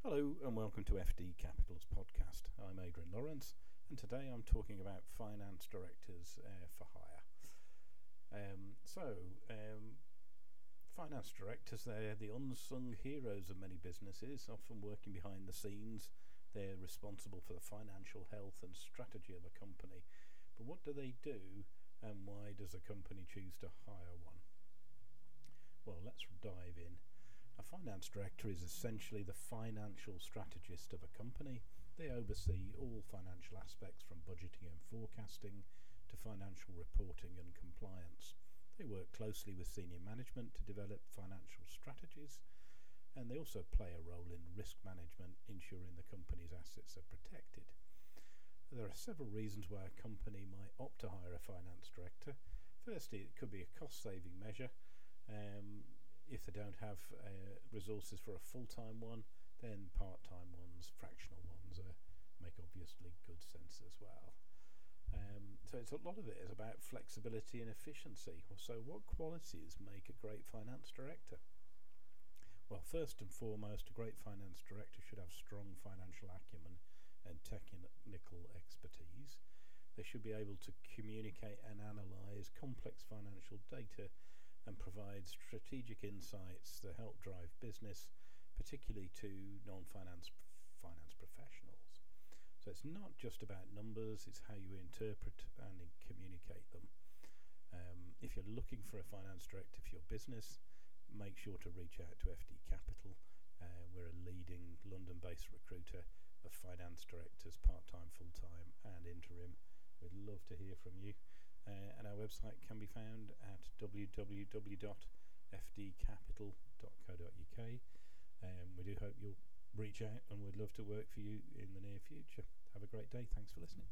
Hello and welcome to FD Capital's podcast. I'm Adrian Lawrence and today I'm talking about finance directors uh, for hire. Um, so, um, finance directors, they're the unsung heroes of many businesses, often working behind the scenes. They're responsible for the financial health and strategy of a company. But what do they do and why does a company choose to hire one? Well, let's dive in. A finance director is essentially the financial strategist of a company. They oversee all financial aspects from budgeting and forecasting to financial reporting and compliance. They work closely with senior management to develop financial strategies and they also play a role in risk management, ensuring the company's assets are protected. There are several reasons why a company might opt to hire a finance director. Firstly, it could be a cost saving measure. Um, if they don't have uh, resources for a full time one, then part time ones, fractional ones, uh, make obviously good sense as well. Um, so it's a lot of it is about flexibility and efficiency. So, what qualities make a great finance director? Well, first and foremost, a great finance director should have strong financial acumen and technical expertise. They should be able to communicate and analyze complex financial data and provide strategic insights that help drive business, particularly to non-finance finance professionals. So it's not just about numbers; it's how you interpret and communicate them. Um, if you're looking for a finance director for your business, make sure to reach out to FD Capital. Uh, we're a leading London-based recruiter of finance directors, part-time, full-time, and interim. We'd love to hear from you. Uh, and our website can be found at www.fdcapital.co.uk. Um, we do hope you'll reach out and we'd love to work for you in the near future. Have a great day. Thanks for listening.